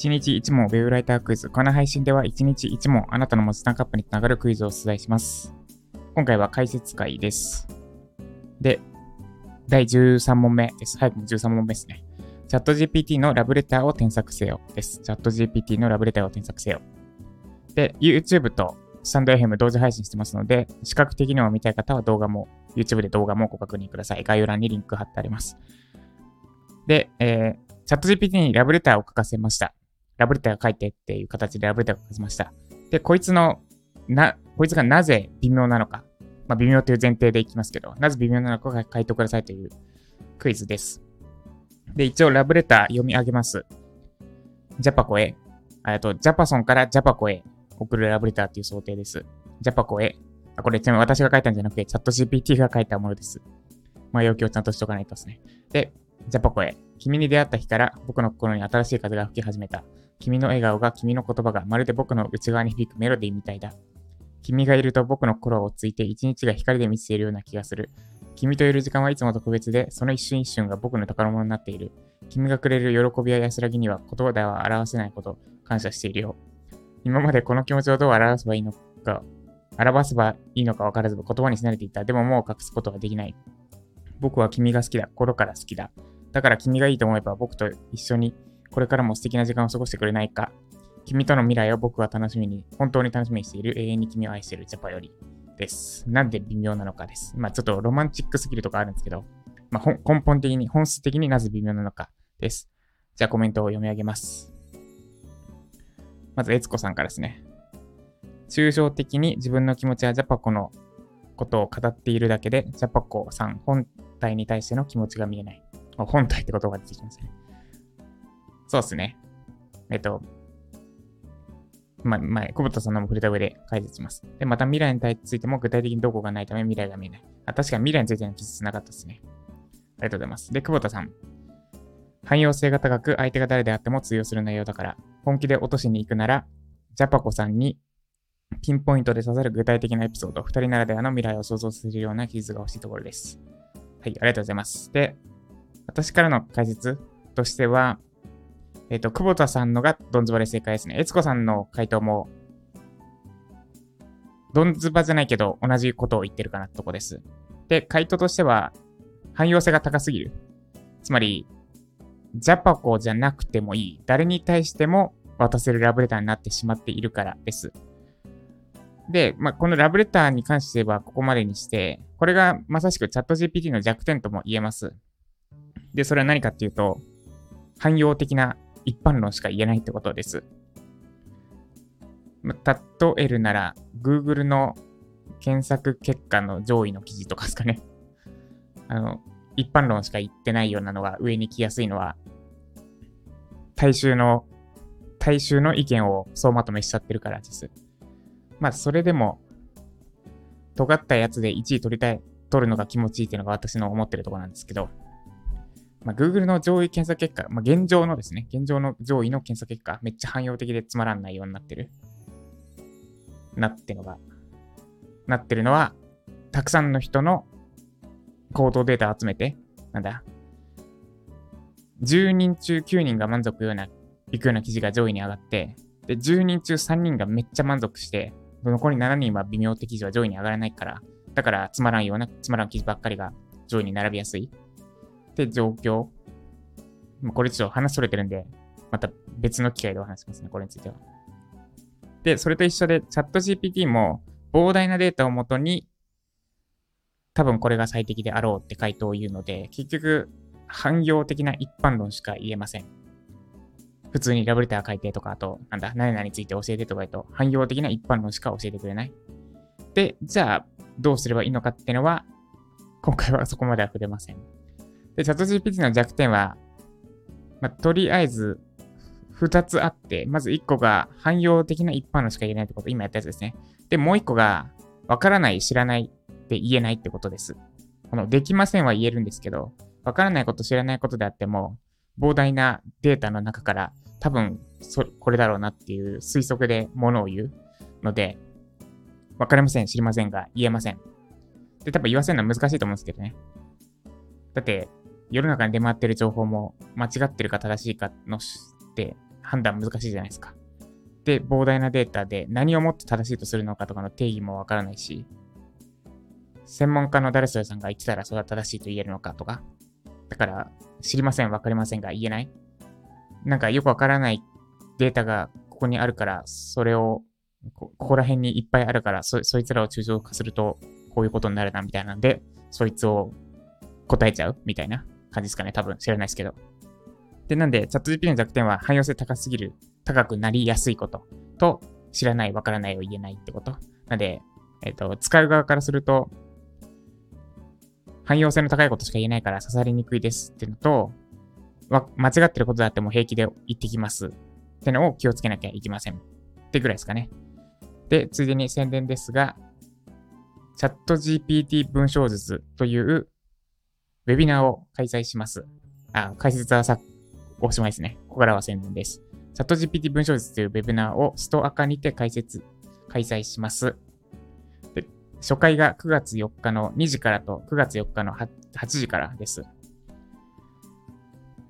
1日1問ウェブライタークイズ。この配信では1日1問あなたの文字タンカップにつながるクイズを出題します。今回は解説会です。で、第13問目です。早くも13問目ですね。チャット GPT のラブレターを添削せよです。チャット GPT のラブレターを添削せよ。で、YouTube とスタンド FM 同時配信してますので、視覚的にも見たい方は動画も、YouTube で動画もご確認ください。概要欄にリンク貼ってあります。で、えー、チャット GPT にラブレターを書かせました。ラブレター書いてっていう形でラブレターを書きました。で、こいつの、な、こいつがなぜ微妙なのか。まあ、微妙という前提でいきますけど、なぜ微妙なのか書いてくださいというクイズです。で、一応ラブレター読み上げます。ジャパコへ、えっと、ジャパソンからジャパコへ送るラブレターっていう想定です。ジャパコへ、これちなみに私が書いたんじゃなくて、チャット GPT が書いたものです。まあ、要求をちゃんとしとかないとですね。で、ジャパコへ、君に出会った日から僕の心に新しい風が吹き始めた。君の笑顔が君の言葉がまるで僕の内側に響くメロディーみたいだ。君がいると僕の心をついて一日が光で満ちているような気がする。君といる時間はいつも特別で、その一瞬一瞬が僕の宝物になっている。君がくれる喜びや安らぎには言葉では表せないこと、感謝しているよ。今までこの気持ちをどう表せばいいのか、表せばいいのか分からず言葉にし慣れていた。でももう隠すことはできない。僕は君が好きだ。心から好きだ。だから君がいいと思えば僕と一緒にこれからも素敵な時間を過ごしてくれないか。君との未来を僕は楽しみに、本当に楽しみにしている永遠に君を愛しているジャパよりです。なんで微妙なのかです。まあちょっとロマンチックすぎるとかあるんですけど、まあ根本的に、本質的になぜ微妙なのかです。じゃあコメントを読み上げます。まず、悦子さんからですね。抽象的に自分の気持ちやジャパコのことを語っているだけで、ジャパコさん本体に対しての気持ちが見えない。本体って言葉が出てきますね。そうっすね。えっと、ま、前、久保田さんのも触れた上で解説します。で、また未来についても具体的にどこがないため未来が見えない。あ、確かに未来についての記述なかったですね。ありがとうございます。で、久保田さん。汎用性が高く、相手が誰であっても通用する内容だから、本気で落としに行くなら、ジャパコさんにピンポイントで刺さる具体的なエピソード、二人ならではの未来を想像するような記述が欲しいところです。はい、ありがとうございます。で、私からの解説としては、えっ、ー、と、久保田さんのがドンズバで正解ですね。悦子さんの回答も、ドンズバじゃないけど、同じことを言ってるかなってとこです。で、回答としては、汎用性が高すぎる。つまり、ジャパコじゃなくてもいい。誰に対しても渡せるラブレターになってしまっているからです。で、まあ、このラブレターに関してはここまでにして、これがまさしくチャット GPT の弱点とも言えます。で、それは何かっていうと、汎用的な一般論しか言えないってことです。例えるなら、Google の検索結果の上位の記事とかですかね。あの、一般論しか言ってないようなのが上に来やすいのは、大衆の、大衆の意見を総まとめしちゃってるからです。まあ、それでも、尖ったやつで1位取りたい、取るのが気持ちいいっていうのが私の思ってるところなんですけど、まあ、Google の上位検査結果、まあ、現状のですね、現状の上位の検査結果、めっちゃ汎用的でつまらんないようになってる。なってのが、なってるのは、たくさんの人の行動データ集めて、なんだ、10人中9人が満足ような、いくような記事が上位に上がって、で、10人中3人がめっちゃ満足して、残り7人は微妙って記事は上位に上がらないから、だからつまらんような、つまらん記事ばっかりが上位に並びやすい。って状況。これちょっと話それてるんで、また別の機会でお話しますね、これについては。で、それと一緒で、チャット GPT も膨大なデータをもとに、多分これが最適であろうって回答を言うので、結局、汎用的な一般論しか言えません。普通にラブレター書いてとか、あと、なんだ、何々について教えてとか言うと、汎用的な一般論しか教えてくれない。で、じゃあ、どうすればいいのかっていうのは、今回はそこまでは触れません。で、チャット GPT の弱点は、まあ、とりあえず、二つあって、まず一個が汎用的な一般のしか言えないってこと、今やったやつですね。で、もう一個が、わからない、知らないって言えないってことです。この、できませんは言えるんですけど、わからないこと、知らないことであっても、膨大なデータの中から、多分、そ、これだろうなっていう推測でものを言うので、わかりません、知りませんが、言えません。で、多分言わせるのは難しいと思うんですけどね。だって、世の中に出回ってる情報も間違ってるか正しいかのって判断難しいじゃないですか。で、膨大なデータで何をもって正しいとするのかとかの定義もわからないし、専門家の誰それさんが言ってたらそれは正しいと言えるのかとか。だから、知りません、わかりませんが言えない？なんかよくわからないデータがここにあるから、それをここら辺にいっぱいあるからそ、そいつらを抽象化するとこういうことになるなみたいなんで、そいつを答えちゃうみたいな感じですかね。多分知らないですけど。で、なんで、チャット GP の弱点は汎用性高すぎる、高くなりやすいことと、知らない、わからないを言えないってこと。なんで、えっ、ー、と、使う側からすると、汎用性の高いことしか言えないから刺さりにくいですっていうのと、間違ってることだっても平気で言ってきますってのを気をつけなきゃいけません。ってぐらいですかね。で、ついでに宣伝ですが、チャット GPT 文章術というウェビナーを開催します。あ、解説はさ、おしまいですね。ここからは宣伝です。チャット GPT 文章術というウェビナーをストアカにて開設、開催します。初回が9月4日の2時からと9月4日の 8, 8時からです。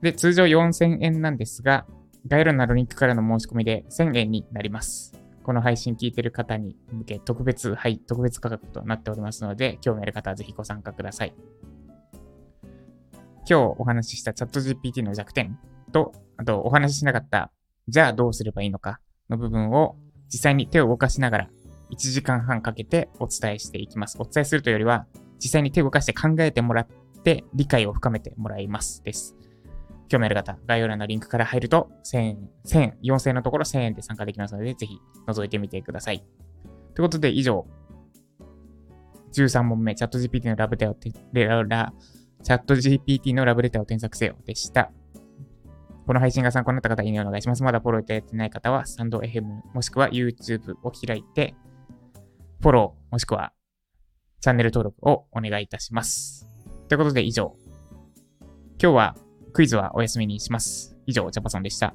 で、通常4000円なんですが、概要欄のリンクからの申し込みで1000円になります。この配信聞いてる方に向け特別、はい、特別価格となっておりますので、興味ある方はぜひご参加ください。今日お話ししたチャット GPT の弱点と、あとお話ししなかった、じゃあどうすればいいのかの部分を実際に手を動かしながら1時間半かけてお伝えしていきます。お伝えするというよりは、実際に手を動かして考えてもらって理解を深めてもらいますです。興味ある方、概要欄のリンクから入ると1000円、1000円、4000円のところ1000円で参加できますので、ぜひ覗いてみてください。ということで以上、13問目、チャット GPT のラブテアをララ、チャット GPT のラブレターを添削せよでした。この配信が参考になった方、いいねお願いします。まだフォローいただいてない方は、スタンド FM もしくは YouTube を開いて、フォローもしくはチャンネル登録をお願いいたします。ということで以上。今日はクイズはお休みにします。以上、ジャパソンでした。